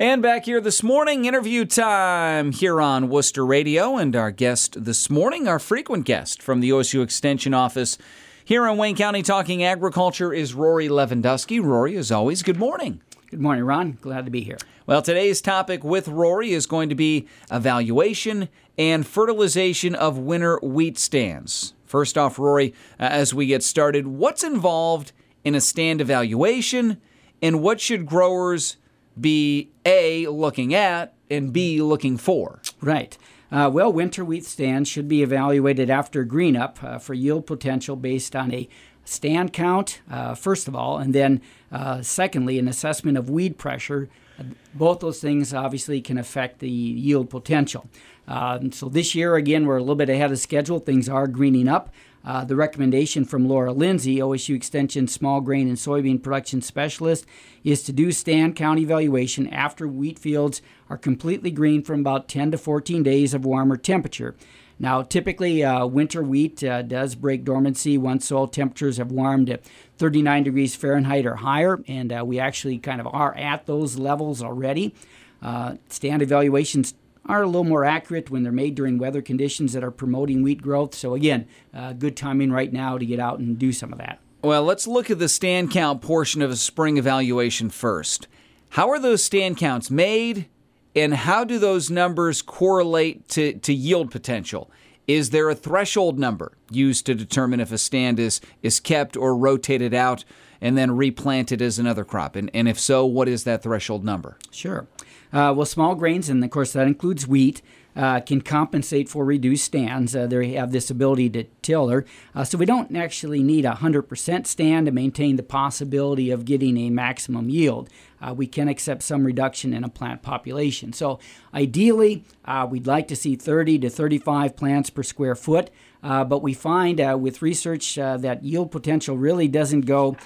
And back here this morning, interview time here on Wooster Radio. And our guest this morning, our frequent guest from the OSU Extension Office here in Wayne County talking agriculture, is Rory Lewandowski. Rory, as always, good morning. Good morning, Ron. Glad to be here. Well, today's topic with Rory is going to be evaluation and fertilization of winter wheat stands. First off, Rory, uh, as we get started, what's involved in a stand evaluation and what should growers be A, looking at, and B, looking for? Right. Uh, well, winter wheat stands should be evaluated after green up uh, for yield potential based on a stand count, uh, first of all, and then uh, secondly, an assessment of weed pressure. Both those things obviously can affect the yield potential. Uh, so this year, again, we're a little bit ahead of schedule. Things are greening up. Uh, the recommendation from Laura Lindsey, OSU Extension Small Grain and Soybean Production Specialist, is to do stand count evaluation after wheat fields are completely green from about 10 to 14 days of warmer temperature. Now, typically, uh, winter wheat uh, does break dormancy once soil temperatures have warmed to 39 degrees Fahrenheit or higher, and uh, we actually kind of are at those levels already. Uh, stand evaluations are a little more accurate when they're made during weather conditions that are promoting wheat growth. So, again, uh, good timing right now to get out and do some of that. Well, let's look at the stand count portion of a spring evaluation first. How are those stand counts made, and how do those numbers correlate to, to yield potential? Is there a threshold number used to determine if a stand is, is kept or rotated out and then replanted as another crop? And, and if so, what is that threshold number? Sure. Uh, well, small grains, and of course that includes wheat, uh, can compensate for reduced stands. Uh, they have this ability to tiller. Uh, so we don't actually need a 100% stand to maintain the possibility of getting a maximum yield. Uh, we can accept some reduction in a plant population. So ideally, uh, we'd like to see 30 to 35 plants per square foot. Uh, but we find with research that yield potential really doesn't go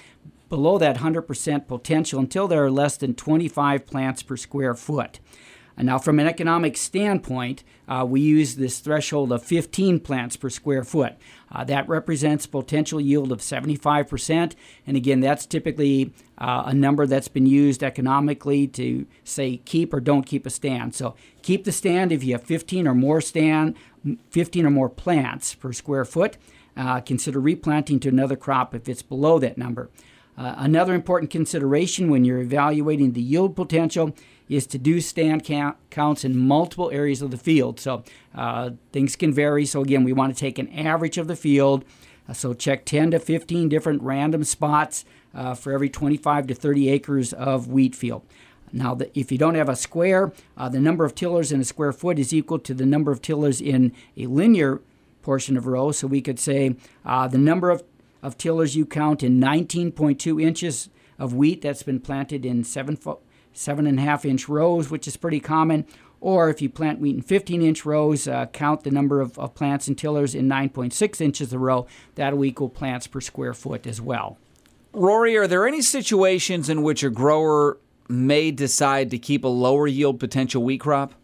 below that 100% potential until there are less than 25 plants per square foot. And now, from an economic standpoint, uh, we use this threshold of 15 plants per square foot. Uh, that represents potential yield of 75%. And again, that's typically uh, a number that's been used economically to say keep or don't keep a stand. So keep the stand if you have 15 or more stand, 15 or more plants per square foot. Uh, consider replanting to another crop if it's below that number. Uh, another important consideration when you're evaluating the yield potential is to do stand count, counts in multiple areas of the field. So uh, things can vary. So again, we want to take an average of the field. Uh, so check 10 to 15 different random spots uh, for every 25 to 30 acres of wheat field. Now, the, if you don't have a square, uh, the number of tillers in a square foot is equal to the number of tillers in a linear portion of row. So we could say the number of of tillers you count in 19.2 inches of wheat that's been planted in seven, fo- seven and a half inch rows, which is pretty common. Or if you plant wheat in 15 inch rows, uh, count the number of, of plants and tillers in 9.6 inches a row. That'll equal plants per square foot as well. Rory, are there any situations in which a grower may decide to keep a lower yield potential wheat crop?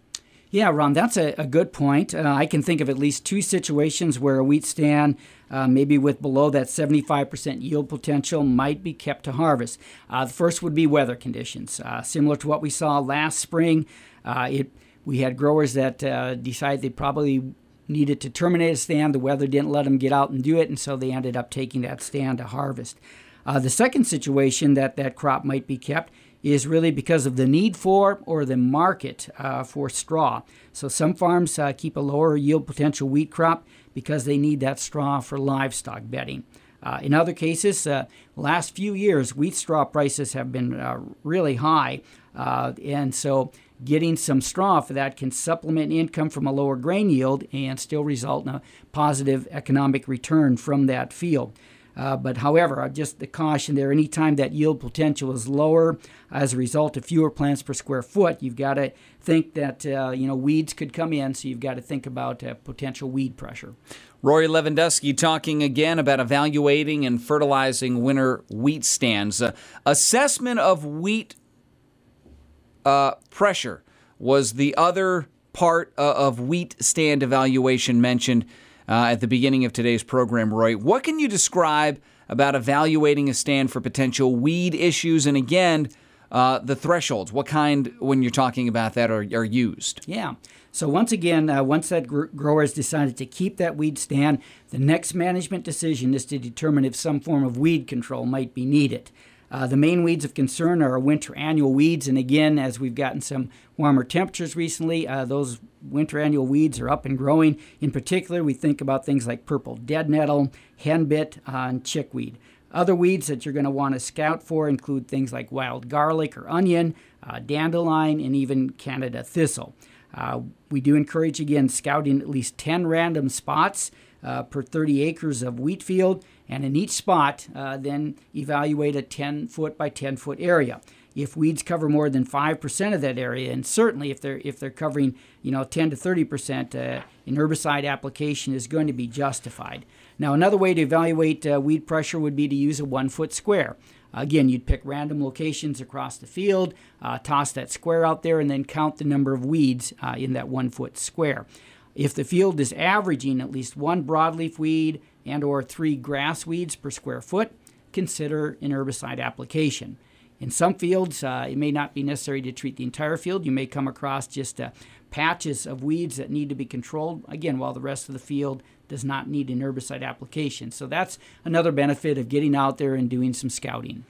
Yeah, Ron, that's a, a good point. Uh, I can think of at least two situations where a wheat stand, uh, maybe with below that 75% yield potential, might be kept to harvest. Uh, the first would be weather conditions. Uh, similar to what we saw last spring, uh, it, we had growers that uh, decided they probably needed to terminate a stand. The weather didn't let them get out and do it, and so they ended up taking that stand to harvest. the second situation that that crop might be kept is really because of the need for or the market uh, for straw. So some farms uh, keep a lower yield potential wheat crop because they need that straw for livestock bedding. Uh, in other cases, uh, last few years, wheat straw prices have been uh, really high, uh, and so getting some straw for that can supplement income from a lower grain yield and still result in a positive economic return from that field. Uh, but however, just the caution there, anytime that yield potential is lower as a result of fewer plants per square foot, you've got to think that uh, you know weeds could come in, so you've got to think about uh, potential weed pressure. Rory Lewandowski talking again about evaluating and fertilizing winter wheat stands. Uh, assessment of wheat uh, pressure was the other part of wheat stand evaluation mentioned uh, at the beginning of today's program, Roy. What can you describe about evaluating a stand for potential weed issues? And again, uh, the thresholds? What kind, when you're talking about that, are, are used? Yeah. So once again, uh, once that gr- grower has decided to keep that weed stand, the next management decision is to determine if some form of weed control might be needed. Uh, the main weeds of concern are winter annual weeds, and again, as we've gotten some warmer temperatures recently, uh, those winter annual weeds are up and growing. In particular, we think about things like purple dead nettle, henbit, uh, and chickweed. Other weeds that you're going to want to scout for include things like wild garlic or onion, uh, dandelion, and even Canada thistle. Uh, we do encourage, again, scouting at least 10 random spots uh, per 30 acres of wheat field, and in each spot, uh, then evaluate a 10 foot by 10 foot area. If weeds cover more than 5% of that area, and certainly if they're, if they're covering you know, 10 to 30%, uh, an herbicide application is going to be justified. Now, another way to evaluate uh, weed pressure would be to use a one foot square. Again, you'd pick random locations across the field, uh, toss that square out there, and then count the number of weeds uh, in that one foot square. If the field is averaging at least one broadleaf weed and or three grass weeds per square foot, consider an herbicide application. In some fields, uh, it may not be necessary to treat the entire field. You may come across just uh, patches of weeds that need to be controlled, again, while the rest of the field does not need an herbicide application. So that's another benefit of getting out there and doing some scouting.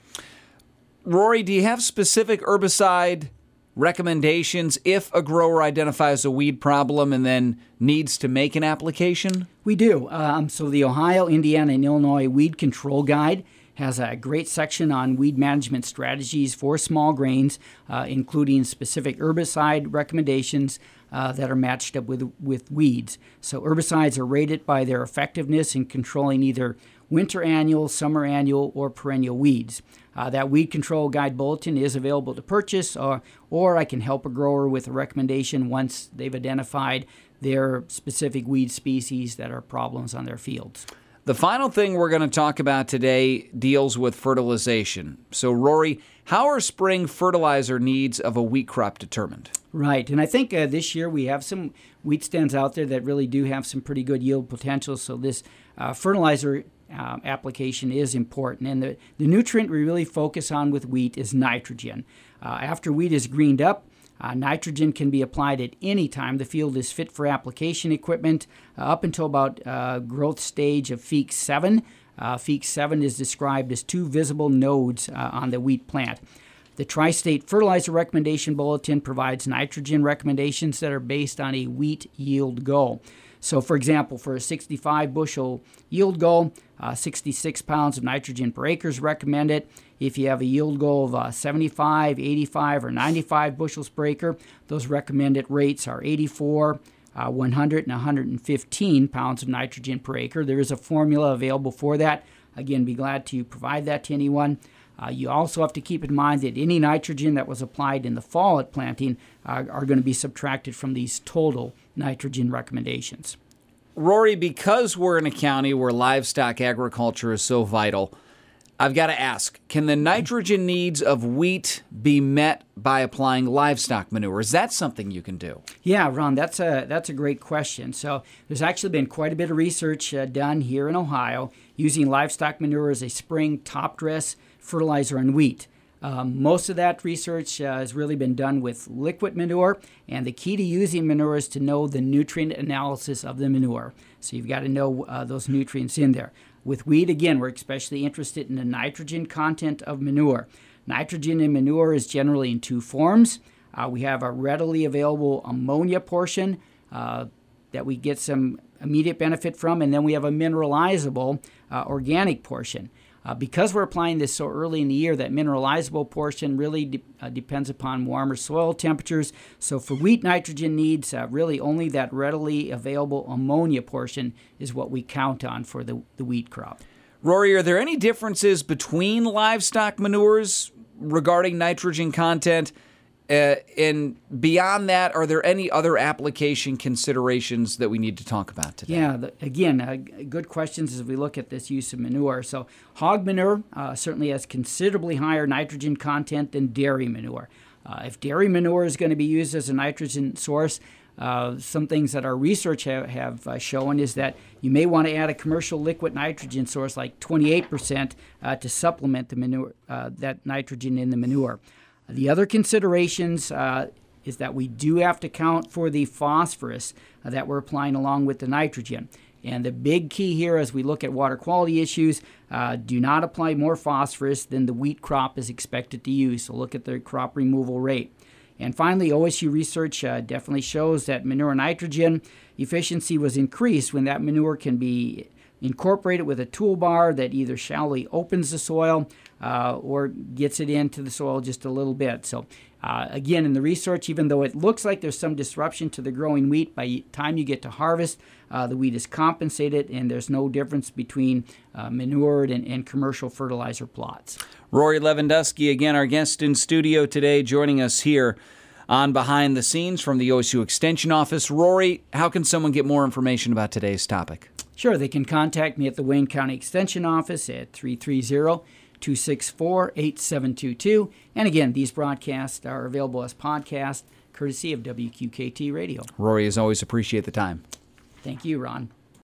Rory, do you have specific herbicide recommendations if a grower identifies a weed problem and then needs to make an application? We do. Um, so the Ohio, Indiana, and Illinois Weed Control Guide has a great section on weed management strategies for small grains, uh, including specific herbicide recommendations uh, that are matched up with, with weeds. So, herbicides are rated by their effectiveness in controlling either winter annual, summer annual, or perennial weeds. Uh, that weed control guide bulletin is available to purchase, or, or I can help a grower with a recommendation once they've identified their specific weed species that are problems on their fields. The final thing we're going to talk about today deals with fertilization. So, Rory, how are spring fertilizer needs of a wheat crop determined? Right, and I think uh, this year we have some wheat stands out there that really do have some pretty good yield potential. So, this uh, fertilizer uh, application is important. And the, the nutrient we really focus on with wheat is nitrogen. Uh, after wheat is greened up, uh, nitrogen can be applied at any time. The field is fit for application equipment uh, up until about uh, growth stage of Feekes 7. Uh, Feekes 7 is described as two visible nodes uh, on the wheat plant. The Tri State Fertilizer Recommendation Bulletin provides nitrogen recommendations that are based on a wheat yield goal. So, for example, for a 65 bushel yield goal, uh, 66 pounds of nitrogen per acre is recommended. If you have a yield goal of uh, 75, 85, or 95 bushels per acre, those recommended rates are 84, uh, 100, and 115 pounds of nitrogen per acre. There is a formula available for that. Again, be glad to provide that to anyone. Uh, you also have to keep in mind that any nitrogen that was applied in the fall at planting uh, are going to be subtracted from these total nitrogen recommendations. Rory, because we're in a county where livestock agriculture is so vital, I've got to ask can the nitrogen needs of wheat be met by applying livestock manure? Is that something you can do? Yeah, Ron, that's a, that's a great question. So, there's actually been quite a bit of research uh, done here in Ohio using livestock manure as a spring top dress fertilizer on wheat. Um, most of that research uh, has really been done with liquid manure, and the key to using manure is to know the nutrient analysis of the manure. So you've got to know uh, those nutrients in there. With wheat, again, we're especially interested in the nitrogen content of manure. Nitrogen in manure is generally in two forms. Uh, we have a readily available ammonia portion uh, that we get some immediate benefit from, and then we have a mineralizable uh, organic portion. Uh, because we're applying this so early in the year, that mineralizable portion really de- uh, depends upon warmer soil temperatures. So for wheat nitrogen needs, uh, really only that readily available ammonia portion is what we count on for the, the wheat crop. Rory, are there any differences between livestock manures regarding nitrogen content? Uh, and beyond that, are there any other application considerations that we need to talk about today? Yeah, the, again, uh, good questions as we look at this use of manure. So, hog manure uh, certainly has considerably higher nitrogen content than dairy manure. Uh, if dairy manure is going to be used as a nitrogen source, uh, some things that our research have, have uh, shown is that you may want to add a commercial liquid nitrogen source like 28% to supplement the manure, that nitrogen in the manure. The other considerations uh, is that we do have to count for the phosphorus uh, that we're applying along with the nitrogen. And the big key here as we look at water quality issues, uh, do not apply more phosphorus than the wheat crop is expected to use. So look at the crop removal rate. And finally, OSU research uh, definitely shows that manure nitrogen efficiency was increased when that manure can be incorporated with a toolbar that either shallowly opens the soil uh, or gets it into the soil just a little bit. So uh, again, in the research, even though it looks like there's some disruption to the growing wheat, by the time you get to harvest, uh, the wheat is compensated and there's no difference between uh, manured and, and, commercial fertilizer plots. Rory Lewandowski, again, our guest in studio today, joining us here on Behind the Scenes from the OSU Extension Office. Rory, how can someone get more information about today's topic? Sure, they can contact me at the Wayne County Extension Office at 330 264 8722. And again, these broadcasts are available as podcasts courtesy of WQKT Radio. Rory, as always, appreciate the time. Thank you, Ron.